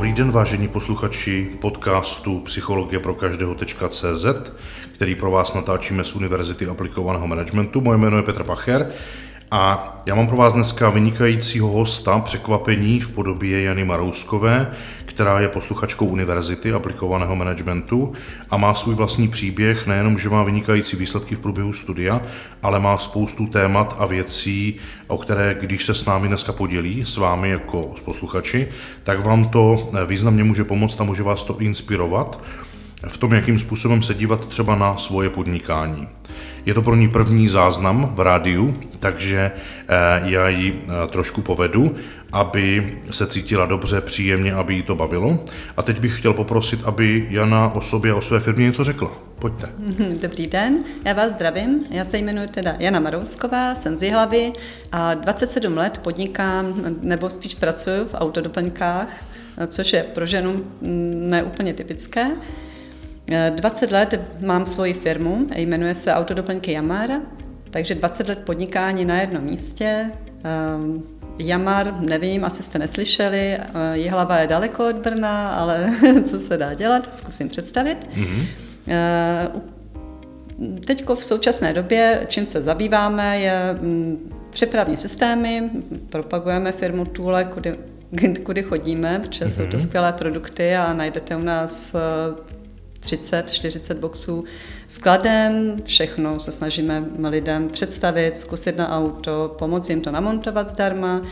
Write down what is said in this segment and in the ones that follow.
Dobrý den, vážení posluchači podcastu Psychologie pro každého.cz, který pro vás natáčíme z Univerzity aplikovaného managementu. Moje jméno je Petr Pacher a já mám pro vás dneska vynikajícího hosta, překvapení v podobě Jany Marouskové, která je posluchačkou Univerzity aplikovaného managementu a má svůj vlastní příběh, nejenom, že má vynikající výsledky v průběhu studia, ale má spoustu témat a věcí, o které, když se s námi dneska podělí, s vámi jako s posluchači, tak vám to významně může pomoct a může vás to inspirovat v tom, jakým způsobem se dívat třeba na svoje podnikání. Je to pro ní první záznam v rádiu, takže eh, já ji eh, trošku povedu, aby se cítila dobře, příjemně, aby jí to bavilo. A teď bych chtěl poprosit, aby Jana o sobě a o své firmě něco řekla. Pojďte. Dobrý den, já vás zdravím. Já se jmenuji teda Jana Marousková, jsem z Jihlavy a 27 let podnikám, nebo spíš pracuji v autodoplňkách, což je pro ženu neúplně typické. 20 let mám svoji firmu, jmenuje se Autodoplňky Jamar, takže 20 let podnikání na jednom místě. Ehm, Jamar, nevím, asi jste neslyšeli, hlava je daleko od Brna, ale co se dá dělat, zkusím představit. Mm-hmm. Teď v současné době, čím se zabýváme, je mm, přepravní systémy, propagujeme firmu Tule, kudy, kudy chodíme, protože mm-hmm. jsou to mhm. skvělé produkty a najdete u nás 30, 40 boxů skladem, všechno se snažíme lidem představit, zkusit na auto, pomoct jim to namontovat zdarma.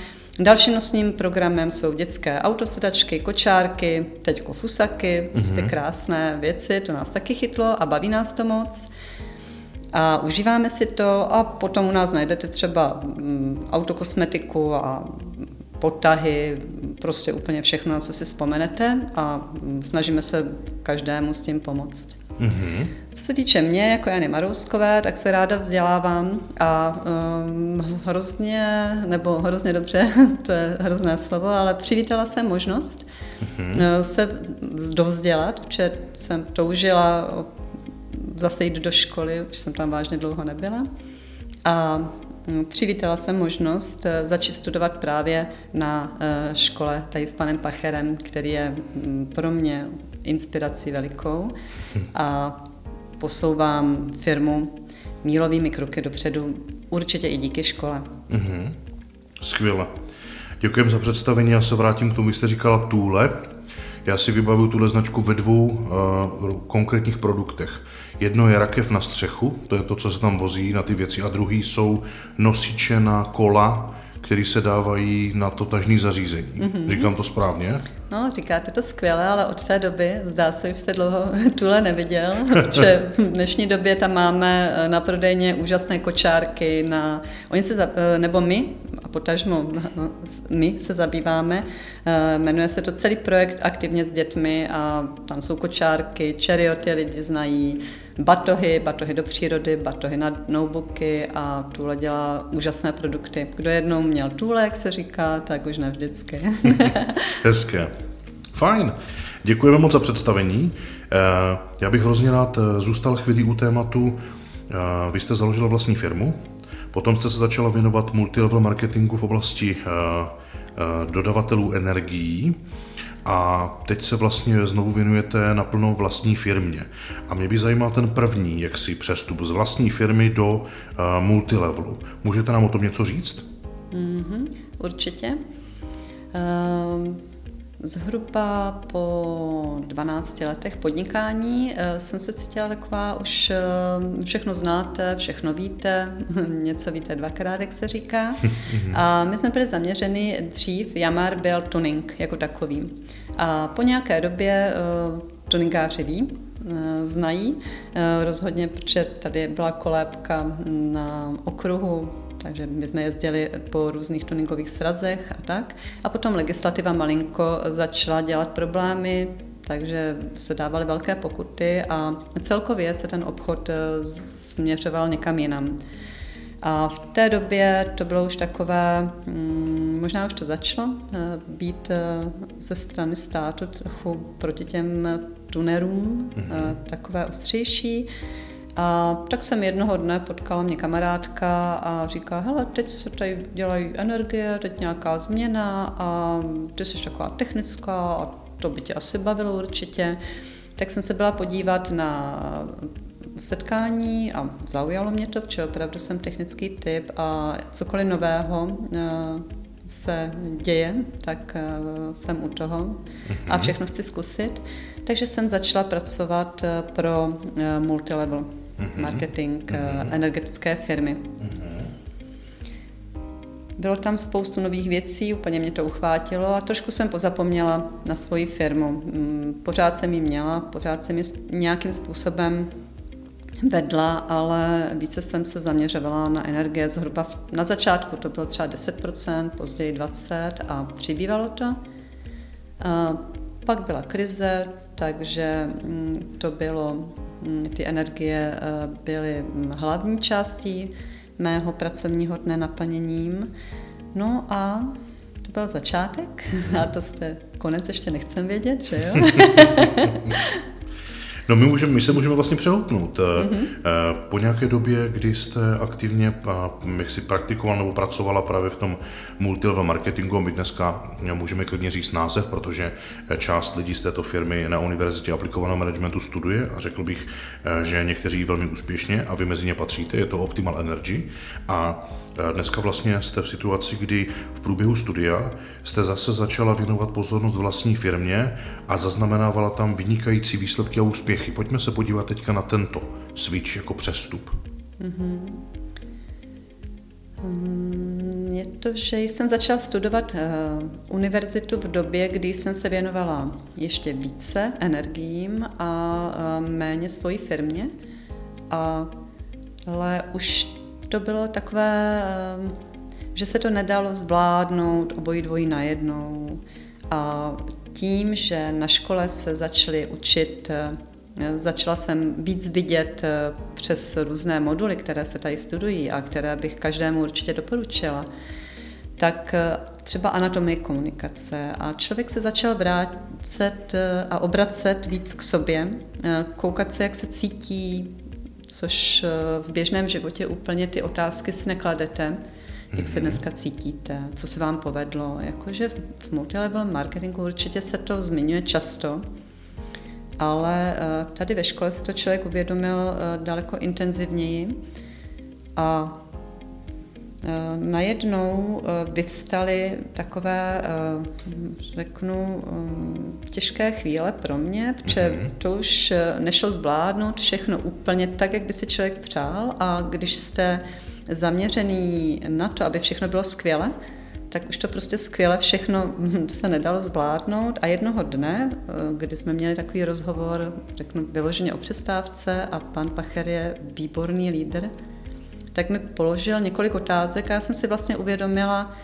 Dalším nosním programem jsou dětské autosedačky, kočárky, teďko fusaky, prostě mm-hmm. krásné věci, to nás taky chytlo a baví nás to moc. A užíváme si to a potom u nás najdete třeba mm, autokosmetiku a potahy, prostě úplně všechno, na co si vzpomenete a snažíme se každému s tím pomoct. Mm-hmm. Co se týče mě, jako Jany Marouskové, tak se ráda vzdělávám a um, hrozně, nebo hrozně dobře, to je hrozné slovo, ale přivítala jsem možnost mm-hmm. se dovzdělat, protože jsem toužila zase jít do školy, už jsem tam vážně dlouho nebyla. A Mm, přivítala jsem možnost eh, začít studovat právě na eh, škole tady s panem Pacherem, který je mm, pro mě inspirací velikou a posouvám firmu mílovými kroky dopředu, určitě i díky škole. Mm-hmm. Skvěle. Děkujeme za představení, já se vrátím k tomu, jste říkala Tůle. Já si vybavuju tuhle značku ve dvou uh, konkrétních produktech. Jedno je rakev na střechu, to je to, co se tam vozí na ty věci, a druhý jsou nosiče na kola, které se dávají na to tažní zařízení. Mm-hmm. Říkám to správně? No, říkáte to skvěle, ale od té doby, zdá se, že jste dlouho Tule neviděl, že v dnešní době tam máme eh, na prodejně úžasné kočárky, na, oni se, eh, nebo my, a potažmo my se zabýváme, eh, jmenuje se to celý projekt Aktivně s dětmi a tam jsou kočárky, čerioty lidi znají, batohy, batohy do přírody, batohy na notebooky a Tule dělá úžasné produkty. Kdo jednou měl Tule, jak se říká, tak už ne vždycky. Hezké. Fajn. Děkujeme moc za představení. Eh, já bych hrozně rád eh, zůstal chvíli u tématu. Eh, vy jste založila vlastní firmu, potom jste se začala věnovat multilevel marketingu v oblasti dodavatelů energií a teď se vlastně znovu věnujete naplno vlastní firmě. A mě by zajímal ten první, jak si přestup z vlastní firmy do uh, multilevelu. Můžete nám o tom něco říct? Mm-hmm, určitě. Um... Zhruba po 12 letech podnikání jsem se cítila taková, už všechno znáte, všechno víte, něco víte dvakrát, jak se říká. A my jsme byli zaměřeni, dřív Jamar byl tuning jako takový. A po nějaké době tuningáři ví, znají, rozhodně, protože tady byla kolébka na okruhu takže my jsme jezdili po různých tuningových srazech a tak. A potom legislativa malinko začala dělat problémy, takže se dávaly velké pokuty a celkově se ten obchod eh, směřoval někam jinam. A v té době to bylo už takové, mm, možná už to začalo eh, být eh, ze strany státu trochu proti těm tunerům, mm-hmm. takové ostřejší. A tak jsem jednoho dne potkala mě kamarádka a říká, hele, teď se tady dělají energie, teď nějaká změna a ty jsi taková technická a to by tě asi bavilo určitě. Tak jsem se byla podívat na setkání a zaujalo mě to, protože opravdu jsem technický typ a cokoliv nového eh, se děje, tak eh, jsem u toho a mhm. všechno chci zkusit. Takže jsem začala pracovat eh, pro multilevel mhm. marketing mhm. energetické firmy. Bylo tam spoustu nových věcí, úplně mě to uchvátilo a trošku jsem pozapomněla na svoji firmu. Mm, pořád jsem ji měla, pořád jsem ji nějakým způsobem vedla, ale více jsem se zaměřovala na energie. Zhruba na začátku to bylo třeba 10%, později 20% a přibývalo to. A pak byla krize, takže mm, to bylo, ty energie e, byly hlavní částí mého pracovního dne naplněním. No a to byl začátek a to jste konec ještě nechcem vědět, že jo? No my, můžeme, my se můžeme vlastně přehoupnout. Mm-hmm. Po nějaké době, kdy jste aktivně jak si praktikoval nebo pracovala právě v tom multilevel marketingu, my dneska můžeme klidně říct název, protože část lidí z této firmy na Univerzitě aplikovaného managementu studuje a řekl bych, eh, že někteří velmi úspěšně a vy mezi ně patříte, je to Optimal Energy a dneska vlastně jste v situaci, kdy v průběhu studia jste zase začala věnovat pozornost vlastní firmě a zaznamenávala tam vynikající výsledky a úspěchy. Pojďme se podívat teďka na tento switch jako přestup. Mm-hmm. Je to, že jsem začala studovat uh, univerzitu v době, kdy jsem se věnovala ještě více energiím a uh, méně svojí firmě. A, ale už to bylo takové, uh, že se to nedalo zvládnout obojí dvojí najednou. A tím, že na škole se začali učit, eh, začala jsem víc vidět eh, přes různé moduly, které se tady studují a které bych každému určitě doporučila, tak eh, třeba anatomie komunikace a člověk se začal vrátit a obracet víc k sobě, koukat se, jak se cítí, což v běžném životě úplně ty otázky si nekladete jak se dneska cítíte, co se vám povedlo. Jakože v multilevel marketingu určitě se to zmiňuje často, ale eh, tady ve škole si to člověk uvědomil eh, daleko intenzivněji a eh, najednou vyvstaly takové, řeknu, těžké chvíle pro mě, protože mhm. to už nešlo zvládnout všechno úplně tak, jak by si člověk přál a když jste zaměřený na to, aby všechno bylo skvěle, tak už to prostě skvěle všechno se nedalo zvládnout. A jednoho dne, eh, kdy jsme měli takový rozhovor, řeknu vyloženě o přestávce a pan Pacher je výborný lídr, tak mi položil několik otázek a já jsem si vlastně uvědomila,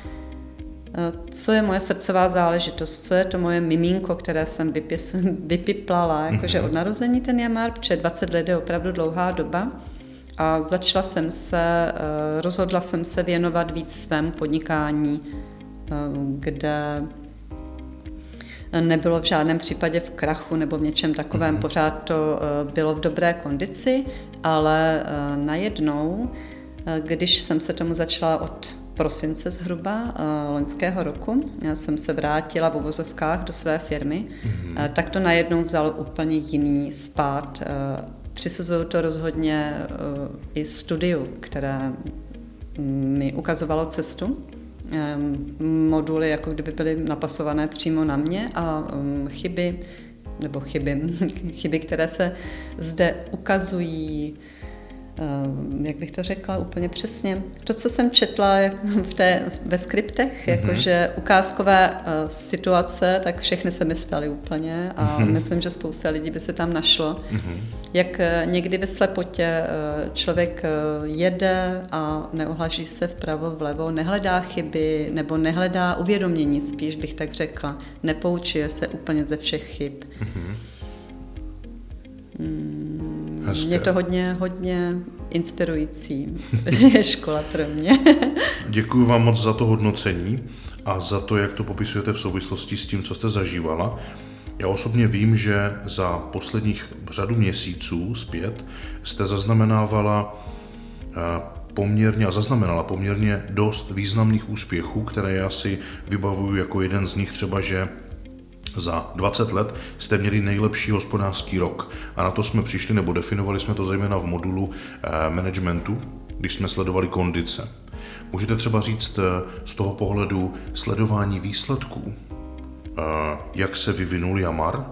eh, co je moje srdcová záležitost, co je to moje miminko, které jsem vypis, vypiplala, jakože mhm. od narození ten jamar, protože 20 let je opravdu dlouhá doba. A začala jsem se, eh, rozhodla jsem se věnovat víc svému podnikání, eh, kde nebylo v žádném případě v krachu nebo v něčem takovém, mm-hmm. pořád to bylo v dobré kondici, ale najednou, když jsem se tomu začala od prosince zhruba loňského roku, já jsem se vrátila v uvozovkách do své firmy, mm-hmm. tak to najednou vzalo úplně jiný spát Přisuzuju to rozhodně eh, i studiu, které mi ukazovalo cestu. Moduly jako kdyby byly napasované přímo na mě a chyby, nebo chyby, chyby, které se zde ukazují, Eh, jak bych to řekla úplně přesně, to, co jsem četla v té, ve skriptech, mm-hmm. jakože ukázkové uh, situace, tak všechny se mi staly úplně a mm-hmm. myslím, že spousta lidí by se tam našlo. Mm-hmm. Jak uh, někdy ve slepotě člověk jede a neohlaží se vpravo, vlevo, nehledá chyby nebo nehledá uvědomění, spíš bych tak řekla, nepoučuje se úplně ze všech chyb. Mm-hmm. Mm Hezké. Je to hodně, hodně inspirující je škola pro mě. Děkuji vám moc za to hodnocení a za to, jak to popisujete v souvislosti s tím, co jste zažívala. Já osobně vím, že za posledních řadu měsíců zpět jste zaznamenávala eh, poměrně a zaznamenala poměrně dost významných úspěchů, které já si vybavuju jako jeden z nich třeba, že Za 20 let jste měli nejlepší hospodářský rok a na to jsme přišli, nebo definovali jsme to zejména v modulu eh, managementu, když jsme sledovali kondice. Můžete třeba říct eh, z toho pohledu sledování výsledků, eh, jak se vyvinul Jamar,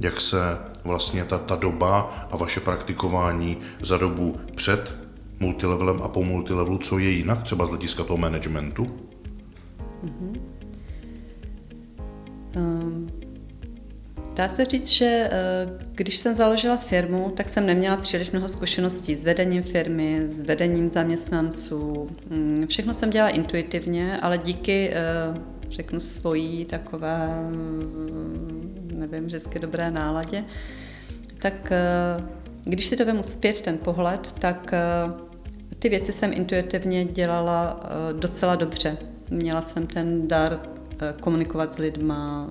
jak se vlastně ta, ta doba a vaše praktikování za dobu před multilevelem a po multilevelu, co je jinak třeba z hlediska toho managementu? Mm-hmm. Dá se říct, že eh, když jsem založila firmu, tak jsem neměla příliš mnoho zkušeností s vedením firmy, s vedením zaměstnanců. Mm, všechno jsem dělala intuitivně, ale díky, eh, řeknu, svojí takové, mm, nevím, vždycky dobré náladě, tak eh, když si to vemu zpět, ten pohled, tak ty věci jsem intuitivně dělala docela dobře. Měla jsem ten dar komunikovat s lidma,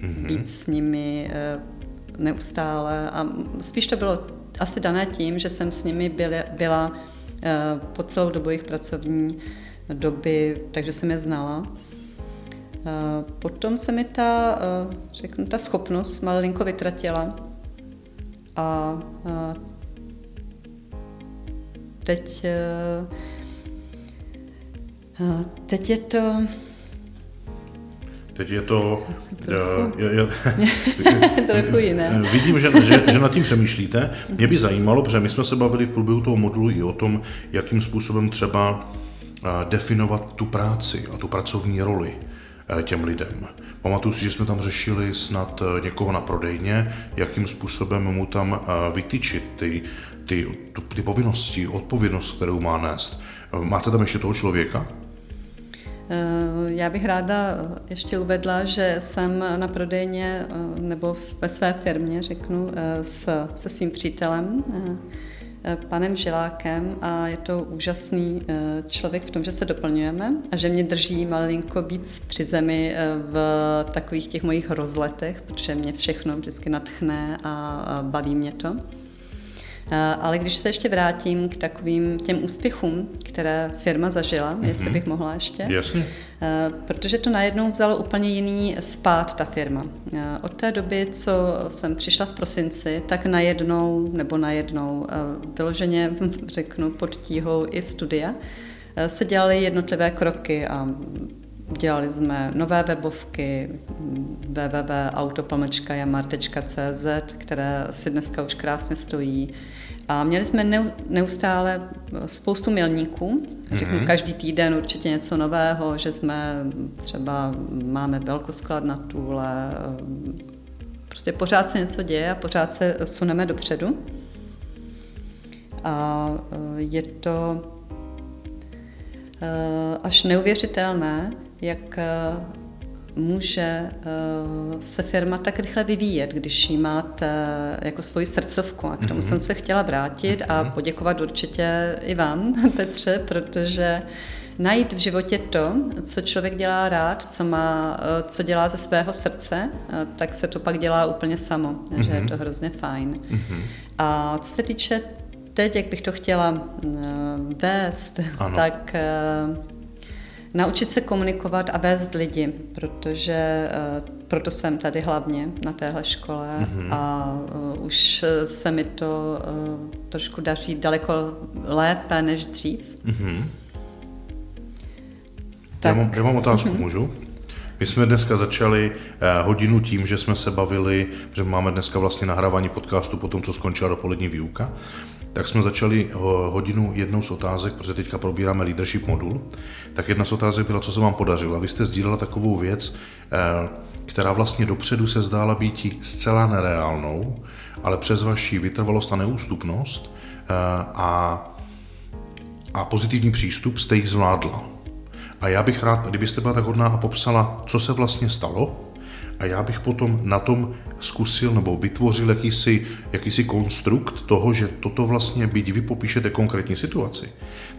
mm-hmm. být s nimi eh, neustále a spíš to bylo asi dané tím, že jsem s nimi byla, byla po celou dobu jejich pracovní doby, takže jsem je znala. Potom se mi ta, řeknu, ta schopnost malinko vytratila a teď, teď je to Teď je to... Trochu, je, je, trochu jiné. Vidím, že, že, že nad tím přemýšlíte. Mě by zajímalo, protože my jsme se bavili v průběhu toho modulu i o tom, jakým způsobem třeba definovat tu práci a tu pracovní roli těm lidem. Pamatuju si, že jsme tam řešili snad někoho na prodejně, jakým způsobem mu tam vytyčit ty, ty, ty povinnosti, odpovědnost, kterou má nést. Máte tam ještě toho člověka? Eh, já bych ráda ještě uvedla, že jsem na prodejně eh, nebo ve své firmě, řeknu, eh, s, se svým přítelem, panem Žilákem a je to úžasný člověk v tom, že se doplňujeme a že mě drží malinko víc při zemi v takových těch mojich rozletech, protože mě všechno vždycky natchne a baví mě to. Ale když se ještě vrátím k takovým těm úspěchům, které firma zažila, mm-hmm. jestli bych mohla ještě. Jasně. Eh, protože to najednou vzalo úplně jiný spát ta firma. Eh, od té doby, co jsem přišla v prosinci, tak najednou, nebo najednou, vyloženě řeknu pod tíhou i studia, se dělaly jednotlivé kroky a Dělali jsme nové webovky www.autopalmečkajamar.cz, které si dneska už krásně stojí. A měli jsme neustále spoustu milníků, řeknu mm-hmm. každý týden určitě něco nového, že jsme třeba máme velkoskladnatůle, prostě pořád se něco děje a pořád se suneme dopředu. A e, je to až neuvěřitelné, jak může eh, se firma tak rychle vyvíjet, když ji máte jako svoji srdcovku. A k tomu mm-hmm. jsem se chtěla vrátit a mhm. poděkovat určitě i vám, Petře, protože najít v životě to, co člověk dělá rád, co, má, eh, co dělá ze svého srdce, eh, tak se to pak dělá úplně samo, mm-hmm. že je mhm. to hrozně fajn. Mm-hmm. A co se týče teď, jak bych to chtěla vést, ano. tak Naučit se komunikovat a vést lidi, protože uh, proto jsem tady hlavně na téhle škole mm-hmm. a uh, už se mi to uh, trošku daří daleko lépe než dřív. Mm-hmm. Tak. Já, mám, já mám otázku, mm-hmm. můžu? My jsme dneska začali eh, hodinu tím, že jsme se bavili, že máme dneska vlastně nahrávání podcastu po tom, co skončila dopolední výuka tak jsme začali hodinu jednou z otázek, protože teďka probíráme leadership modul, tak jedna z otázek byla, co se vám podařilo. Vy jste sdílela takovou věc, eh, která vlastně dopředu se zdála být zcela nereálnou, ale přes vaši vytrvalost a neústupnost eh, a, a pozitivní přístup jste jich zvládla. A já bych rád, kdybyste byla tak hodná a popsala, co se vlastně stalo, a já bych potom na tom zkusil nebo vytvořil jakýsi, jakýsi konstrukt toho, že toto vlastně, byť vy popíšete konkrétní situaci,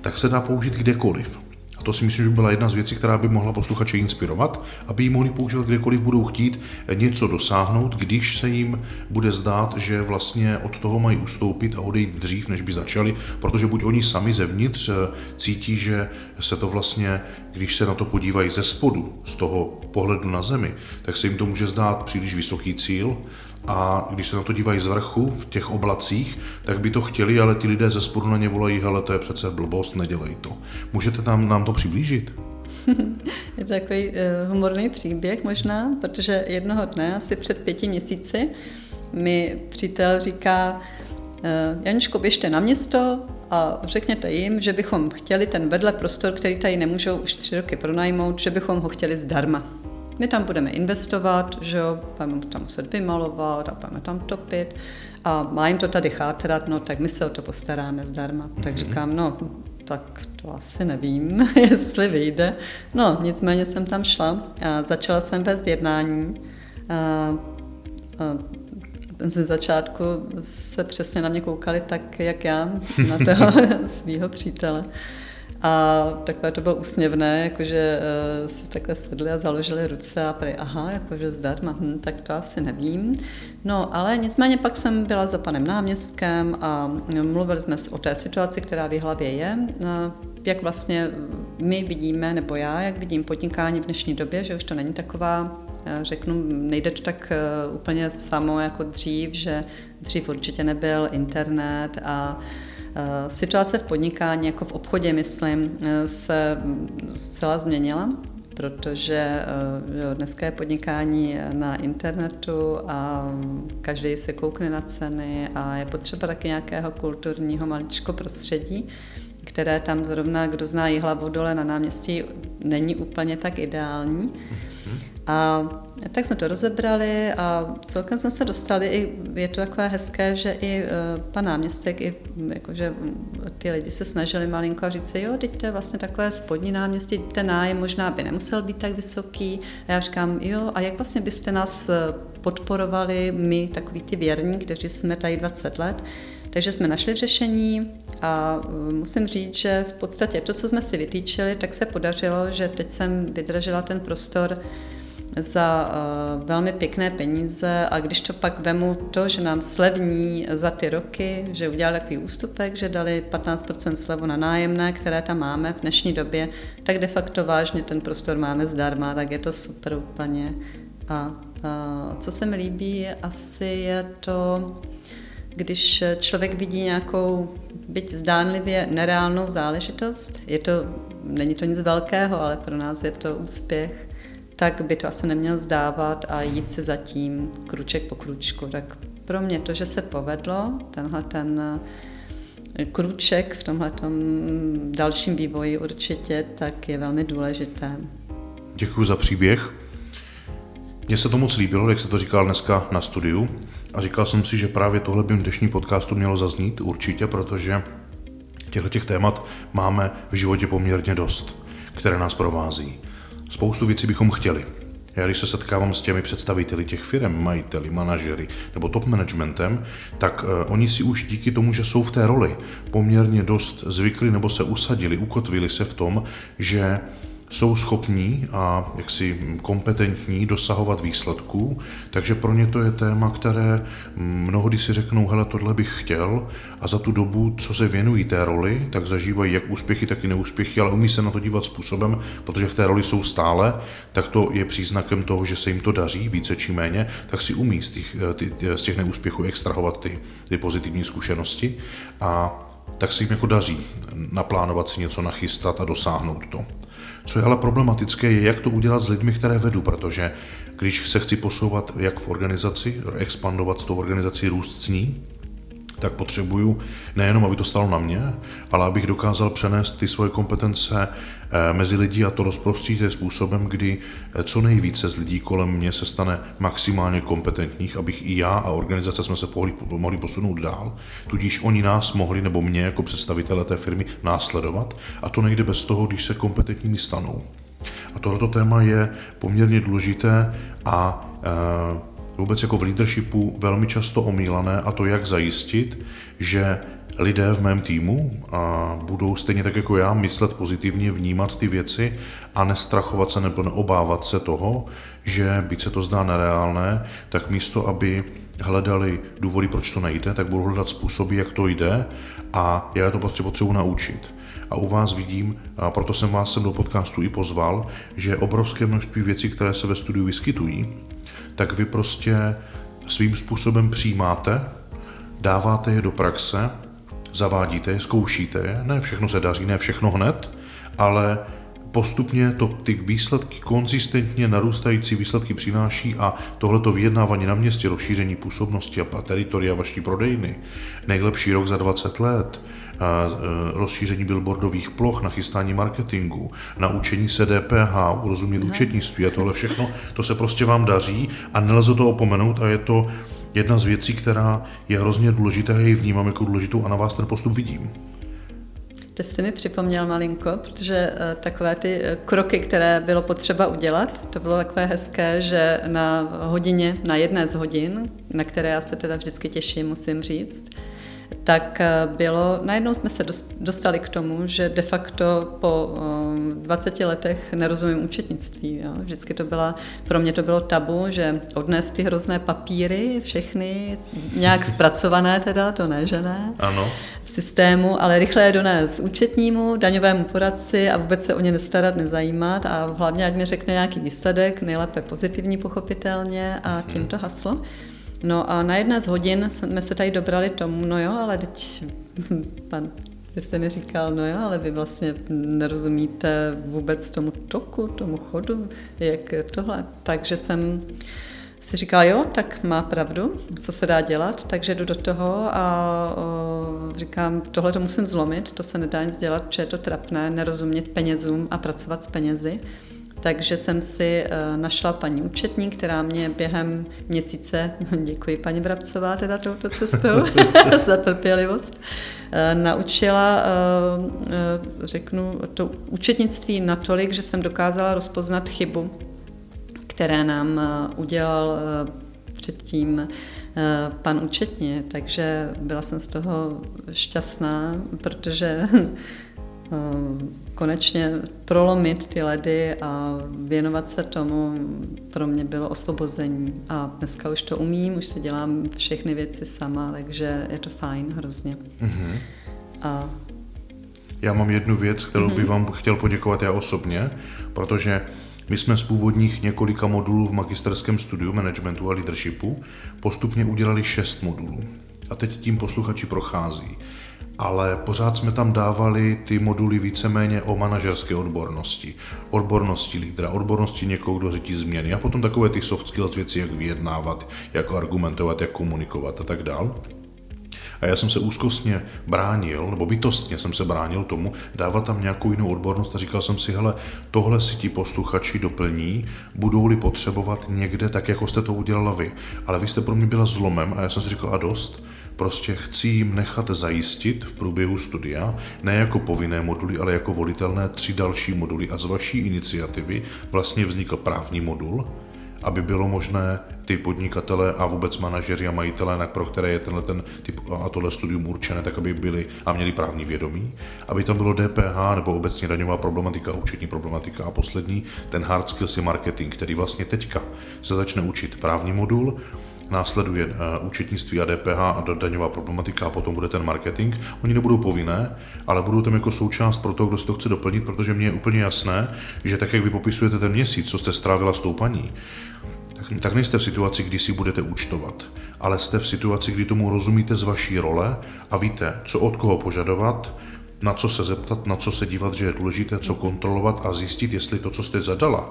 tak se dá použít kdekoliv. A to si myslím, že by byla jedna z věcí, která by mohla posluchače inspirovat, aby ji mohli používat kdekoliv budou chtít něco dosáhnout, když se jim bude zdát, že vlastně od toho mají ustoupit a odejít dřív, než by začali, protože buď oni sami zevnitř eh, cítí, že se to vlastně, když se na to podívají ze spodu, z toho pohledu na zemi, tak se jim to může zdát příliš vysoký cíl a když se na to dívají z vrchu v těch oblacích, tak by to chtěli, ale ti lidé ze spodu na ně volají, hele, to je přece blbost, nedělej to. Můžete tam nám to přiblížit? je to takový uh, humorný příběh možná, protože jednoho dne, asi před pěti měsíci, mi přítel říká, uh, Janičko, běžte na město a řekněte jim, že bychom chtěli ten vedle prostor, který tady nemůžou už tři roky pronajmout, že bychom ho chtěli zdarma. My tam budeme investovat, že jo, budeme tam muset vymalovat a budeme tam topit a má jim to tady chátrat, no tak my se o to postaráme zdarma. Tak mhm. říkám, no tak to asi nevím, jestli vyjde. No, nicméně jsem tam šla a začala jsem vést jednání. A, a ze začátku se přesně na mě koukali tak, jak já, na toho svého přítele. A takové to bylo úsměvné, jakože uh, si takhle sedli a založili ruce a prý, aha, jakože zdarma, hm, tak to asi nevím. No, ale nicméně pak jsem byla za panem náměstkem a mluvili jsme o té situaci, která v hlavě je, jak vlastně my vidíme, nebo já, jak vidím podnikání v dnešní době, že už to není taková eh, řeknu, nejde to tak úplně samo jako dřív, že dřív určitě nebyl internet a Eh, situace v podnikání, jako v obchodě, myslím, eh, se zcela změnila, protože eh, dneska je podnikání na internetu a každý se koukne na ceny a je potřeba taky nějakého kulturního maličko prostředí, které tam zrovna, kdo zná hlavu dole na náměstí, není úplně tak ideální. A tak jsme to rozebrali a celkem jsme se dostali, i, je to takové hezké, že i uh, pan náměstek, i jakože ty lidi se snažili malinko a říct si, jo, teď to je vlastně takové spodní náměstí, ten nájem možná by nemusel být tak vysoký. A já říkám, jo, a jak vlastně byste nás e, podporovali my, takový ty věrní, kteří jsme tady 20 let, takže jsme našli řešení a e, musím říct, že v podstatě to, co jsme si vytýčili, tak se podařilo, že teď jsem vydržela ten prostor za uh, velmi pěkné peníze a když to pak vemu to, že nám slevní za ty roky, že udělali takový ústupek, že dali 15% slevu na nájemné, které tam máme v dnešní době, tak de facto vážně ten prostor máme zdarma, tak je to super úplně. A, a co se mi líbí, asi je to, když člověk vidí nějakou, byť zdánlivě nereálnou záležitost, je to, není to nic velkého, ale pro nás je to úspěch, tak by to asi neměl zdávat a jít si zatím kruček po kručku. Tak pro mě to, že se povedlo, tenhle ten eh, kruček v tomhle dalším vývoji určitě, tak je velmi důležité. Děkuji za příběh. Mně se to moc líbilo, jak se to říkal dneska na studiu a říkal jsem si, že právě tohle by v dnešní podcastu mělo zaznít určitě, protože těchto těch témat máme v životě poměrně dost, které nás provází. Spoustu věcí bychom chtěli. Já když se setkávám s těmi představiteli těch firm, majiteli, manažery nebo top managementem, tak uh, oni si už díky tomu, že jsou v té roli, poměrně dost zvykli nebo se usadili, ukotvili se v tom, že jsou schopní a jaksi kompetentní dosahovat výsledků, takže pro ně to je téma, které mnohdy si řeknou, hele, tohle bych chtěl a za tu dobu, co se věnují té roli, tak zažívají jak úspěchy, tak i neúspěchy, ale umí se na to dívat způsobem, protože v té roli jsou stále, tak to je příznakem toho, že se jim to daří více či méně, tak si umí z těch, ty, z těch neúspěchů extrahovat ty, ty pozitivní zkušenosti a tak se jim jako daří naplánovat si něco, nachystat a dosáhnout to. Co je ale problematické, je, jak to udělat s lidmi, které vedu, protože když se chci posouvat jak v organizaci, expandovat s tou organizací, růst s ní, tak potřebuju nejenom, aby to stalo na mě, ale abych dokázal přenést ty svoje kompetence eh, mezi lidi a to rozprostřít způsobem, kdy eh, co nejvíce z lidí kolem mě se stane maximálně kompetentních, abych i já a organizace jsme se mohli, mohli posunout dál, tudíž oni nás mohli, nebo mě jako představitele té firmy, následovat a to nejde bez toho, když se kompetentními stanou. A tohleto téma je poměrně důležité a e, vůbec jako v leadershipu velmi často omílané a to jak zajistit, že lidé v mém týmu a budou stejně tak jako já myslet pozitivně, vnímat ty věci a nestrachovat se nebo neobávat se toho, že byť se to zdá nereálné, tak místo, aby hledali důvody, proč to nejde, tak budou hledat způsoby, jak to jde a já to prostě potřebuji naučit. A u vás vidím, a proto jsem vás sem do podcastu i pozval, že obrovské množství věcí, které se ve studiu vyskytují, tak vy prostě svým způsobem přijímáte, dáváte je do praxe, zavádíte je, zkoušíte je, ne všechno se daří, ne všechno hned, ale postupně to ty výsledky, konzistentně narůstající výsledky přináší a tohleto vyjednávání na městě, rozšíření působnosti a teritoria vaší prodejny, nejlepší rok za 20 let, rozšíření billboardových ploch, nachystání marketingu, naučení se DPH, urozumět účetnictví a tohle všechno, to se prostě vám daří a nelze to opomenout a je to jedna z věcí, která je hrozně důležitá, já ji vnímám jako důležitou a na vás ten postup vidím. Teď jste mi připomněl malinko, protože uh, takové ty uh, kroky, které bylo potřeba udělat, to bylo takové hezké, že na hodině, na jedné z hodin, na které já se teda vždycky těším, musím říct, tak eh, bylo, najednou jsme se dostali k tomu, že de facto po 20 letech nerozumím účetnictví. Jo. Vždycky to byla, pro mě to bylo tabu, že odnes ty hrozné papíry, všechny nějak zpracované teda, to ne, že ne, ano. v systému, ale rychle je donést účetnímu, daňovému poradci a vůbec se o ně nestarat, nezajímat a hlavně, ať mi řekne nějaký výsledek, nejlépe pozitivní pochopitelně a tím to haslo. No a na jedné z hodin jsme se tady dobrali tomu, no jo, ale teď pan vy jste mi říkal, no jo, ale vy vlastně nerozumíte vůbec tomu toku, tomu chodu, jak tohle. Takže jsem si říkala, jo, tak má pravdu, co se dá dělat, takže jdu do toho a o, říkám, tohle to musím zlomit, to se nedá nic dělat, protože je to trapné, nerozumět penězům a pracovat s penězi. Takže jsem si eh, našla paní účetní, která mě během měsíce, děkuji paní Brabcová teda touto cestou za trpělivost, eh, naučila, eh, řeknu, to účetnictví natolik, že jsem dokázala rozpoznat chybu, které nám udělal předtím pan účetně, takže byla jsem z toho šťastná, protože konečně prolomit ty ledy a věnovat se tomu pro mě bylo osvobození. A dneska už to umím, už si dělám všechny věci sama, takže je to fajn hrozně. Mm-hmm. A já mám jednu věc, kterou mm-hmm. bych vám chtěl poděkovat já osobně, protože my jsme z původních několika modulů v magisterském studiu managementu a leadershipu postupně udělali šest modulů. A teď tím posluchači prochází ale pořád jsme tam dávali ty moduly víceméně o manažerské odbornosti, odbornosti lídra, odbornosti někoho, kdo řídí změny a potom takové ty soft skills věci, jak vyjednávat, jak argumentovat, jak komunikovat a tak dál. A já jsem se úzkostně bránil, nebo bytostně jsem se bránil tomu, dávat tam nějakou jinou odbornost a říkal jsem si, hele, tohle si ti posluchači doplní, budou-li potřebovat někde tak, jako jste to udělala vy. Ale vy jste pro mě byla zlomem a já jsem si říkal, a dost, Prostě chci jim nechat zajistit v průběhu studia, ne jako povinné moduly, ale jako volitelné tři další moduly. A z vaší iniciativy vlastně vznikl právní modul, aby bylo možné ty podnikatele a vůbec manažeři a majitelé, pro které je tenhle ten typ a tohle studium určené, tak aby byli a měli právní vědomí, aby tam bylo DPH nebo obecně daňová problematika, účetní problematika. A poslední, ten hard skills je marketing, který vlastně teďka se začne učit právní modul, následuje uh, účetnictví a DPH a daňová problematika a potom bude ten marketing. Oni nebudou povinné, ale budou tam jako součást pro to, kdo si to chce doplnit, protože mně je úplně jasné, že tak, jak vy popisujete ten měsíc, co jste strávila s tou paní, tak nejste v situaci, kdy si budete účtovat, ale jste v situaci, kdy tomu rozumíte z vaší role a víte, co od koho požadovat, na co se zeptat, na co se dívat, že je důležité, co kontrolovat a zjistit, jestli to, co jste zadala,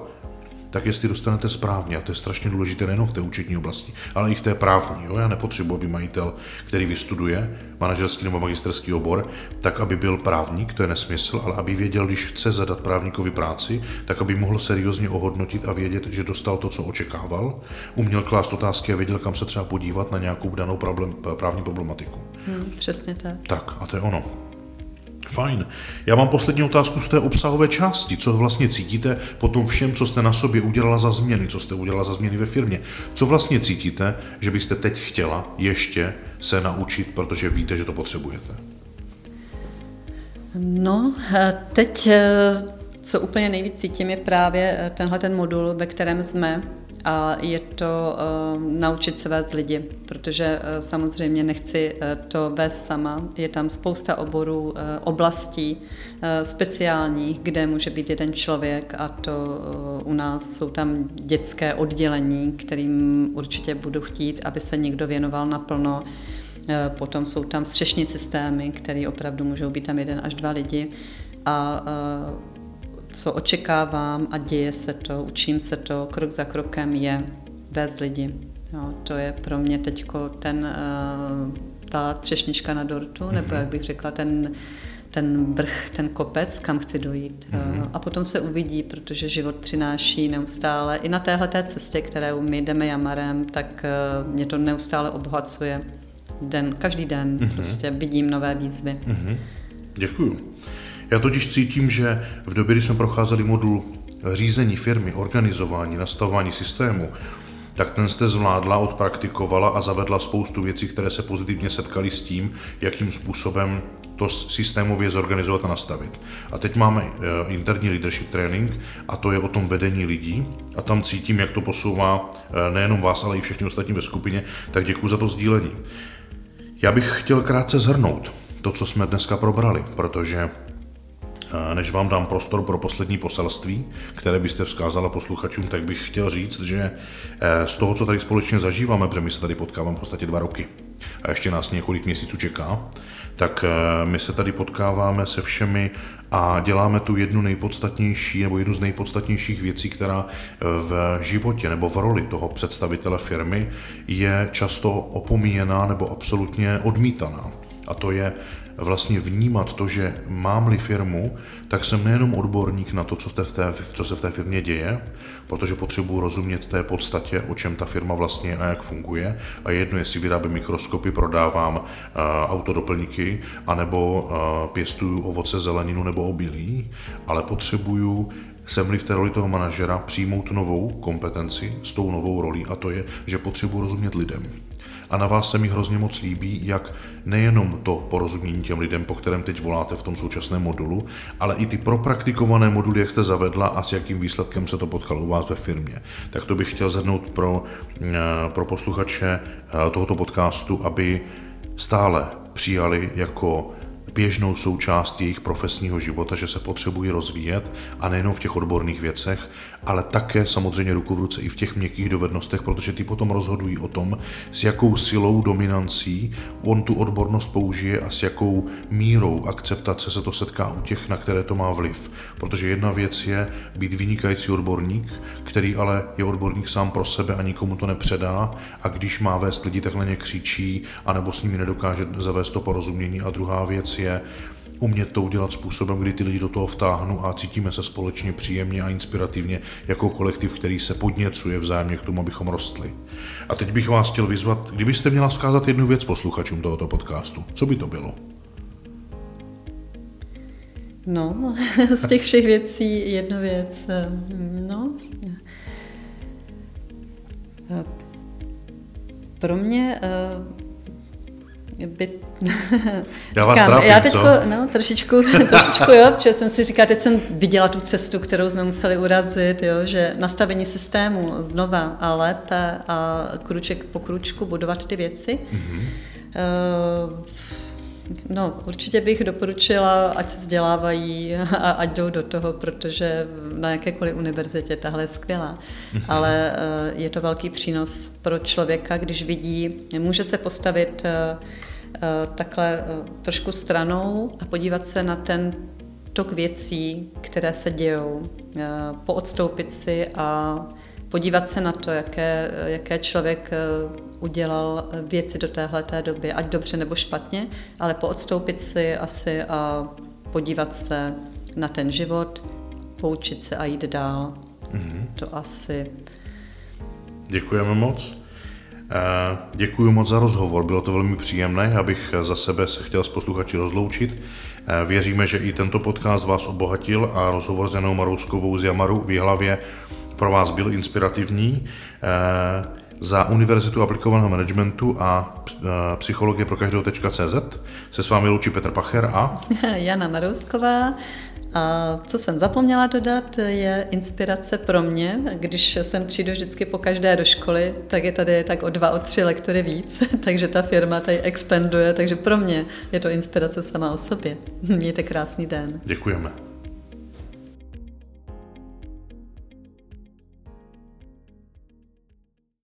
tak jestli dostanete správně, a to je strašně důležité nejen v té účetní oblasti, ale i v té právní. Jo? Já nepotřebuji, aby majitel, který vystuduje manažerský nebo magisterský obor, tak aby byl právník, to je nesmysl, ale aby věděl, když chce zadat právníkovi práci, tak aby mohl seriózně ohodnotit a vědět, že dostal to, co očekával, uměl klást otázky a věděl, kam se třeba podívat na nějakou danou problem, právní problematiku. Hmm, přesně tak. Tak, a to je ono. Fajn. Já mám poslední otázku z té obsahové části. Co vlastně cítíte po tom všem, co jste na sobě udělala za změny, co jste udělala za změny ve firmě? Co vlastně cítíte, že byste teď chtěla ještě se naučit, protože víte, že to potřebujete? No, teď co úplně nejvíc cítím je právě tenhle ten modul, ve kterém jsme, a je to uh, naučit se vést lidi, protože uh, samozřejmě nechci uh, to vést sama. Je tam spousta oborů, uh, oblastí uh, speciálních, kde může být jeden člověk a to uh, u nás jsou tam dětské oddělení, kterým určitě budu chtít, aby se někdo věnoval naplno. Uh, potom jsou tam střešní systémy, které opravdu můžou být tam jeden až dva lidi. A co očekávám a děje se to, učím se to krok za krokem, je vést lidi. Jo, to je pro mě teď ten, uh, ta třešnička na dortu, mm-hmm. nebo mhm. jak bych řekla, ten, ten vrch, ten kopec, kam chci dojít. Mm-hmm. A potom se uvidí, protože život přináší neustále, i na téhle cestě, kterou my jdeme jamarem, tak uh, mě to neustále obohacuje. Den, každý den mm-hmm. prostě vidím nové výzvy. Mm-hmm. Děkuju. Já totiž cítím, že v době, kdy jsme procházeli modul řízení firmy, organizování, nastavování systému, tak ten jste zvládla, odpraktikovala a zavedla spoustu věcí, které se pozitivně setkaly s tím, jakým způsobem to systémově zorganizovat a nastavit. A teď máme eh, interní leadership training a to je o tom vedení lidí a tam cítím, jak to posouvá eh, nejenom vás, ale i všechny ostatní ve skupině, tak děkuji za to sdílení. Já bych chtěl krátce zhrnout to, co jsme dneska probrali, protože než vám dám prostor pro poslední poselství, které byste vzkázala posluchačům, tak bych chtěl říct, že eh, z toho, co tady společně zažíváme, protože my se tady potkáváme v podstatě dva roky a ještě nás několik měsíců čeká, tak eh, my se tady potkáváme se všemi a děláme tu jednu nejpodstatnější nebo jednu z nejpodstatnějších věcí, která eh, v životě nebo v roli toho představitele firmy je často opomíjená nebo absolutně odmítaná. A to je vlastně vnímat to, že mám-li firmu, tak jsem nejenom odborník na to, co, v té, co se v té firmě děje, protože potřebuji rozumět té podstatě, o čem ta firma vlastně a jak funguje. A jedno, jestli vyrábím mikroskopy, prodávám uh, autodoplňky, anebo uh, pěstuju ovoce, zeleninu nebo obilí, ale potřebuju jsem-li v té roli toho manažera přijmout novou kompetenci s tou novou rolí a to je, že potřebuji rozumět lidem. A na vás se mi hrozně moc líbí, jak nejenom to porozumění těm lidem, po kterém teď voláte v tom současném modulu, ale i ty propraktikované moduly, jak jste zavedla a s jakým výsledkem se to potkalo u vás ve firmě. Tak to bych chtěl zhrnout pro, eh, pro posluchače eh, tohoto podcastu, aby stále přijali jako běžnou součást jejich profesního života, že se potřebují rozvíjet a nejenom v těch odborných věcech, ale také samozřejmě ruku v ruce i v těch měkkých dovednostech, protože ty potom rozhodují o tom, s jakou silou dominancí on tu odbornost použije a s jakou mírou akceptace se to setká u těch, na které to má vliv. Protože jedna věc je být vynikající odborník, který ale je odborník sám pro sebe a nikomu to nepředá a když má vést lidi, tak na ně křičí anebo s nimi nedokáže zavést to porozumění. A druhá věc je umět to udělat způsobem, kdy ty lidi do toho vtáhnu a cítíme se společně příjemně a inspirativně jako kolektiv, který se podněcuje vzájemně k tomu, abychom rostli. A teď bych vás chtěl vyzvat, kdybyste měla vzkázat jednu věc posluchačům tohoto podcastu, co by to bylo? No, z těch všech věcí jedna věc. No, pro mě by... Já vás trápím, já teďko, co? no, trošičku, trošičku, jo, protože jsem si říkala, teď jsem viděla tu cestu, kterou jsme museli urazit, jo, že nastavení systému znova a lépe a kruček po kručku budovat ty věci. Mm-hmm. Uh, No, určitě bych doporučila, ať se vzdělávají a ať jdou do toho, protože na jakékoliv univerzitě tahle je skvělá. Mhm. Ale eh, je to velký přínos pro člověka, když vidí, může se postavit eh, takhle trošku stranou a podívat se na ten tok věcí, které se dějou, poodstoupit si a podívat se na to, jaké, jaké člověk udělal věci do téhle doby, ať dobře nebo špatně, ale poodstoupit si asi a podívat se na ten život, poučit se a jít dál. Mm-hmm. To asi. Děkujeme moc. Eh, Děkuji moc za rozhovor, bylo to velmi příjemné, abych za sebe se chtěl s posluchači rozloučit. Eh, věříme, že i tento podcast vás obohatil a rozhovor s Janou Marouskovou z Jamaru v Jihlavě pro vás byl inspirativní. Eh, za Univerzitu aplikovaného managementu a psychologie pro každého.cz se s vámi loučí Petr Pacher a Jana Marousková. A co jsem zapomněla dodat, je inspirace pro mě. Když sem přijdu vždycky po každé do školy, tak je tady tak o dva, o tři lektory víc, takže ta firma tady expanduje, takže pro mě je to inspirace sama o sobě. Mějte krásný den. Děkujeme.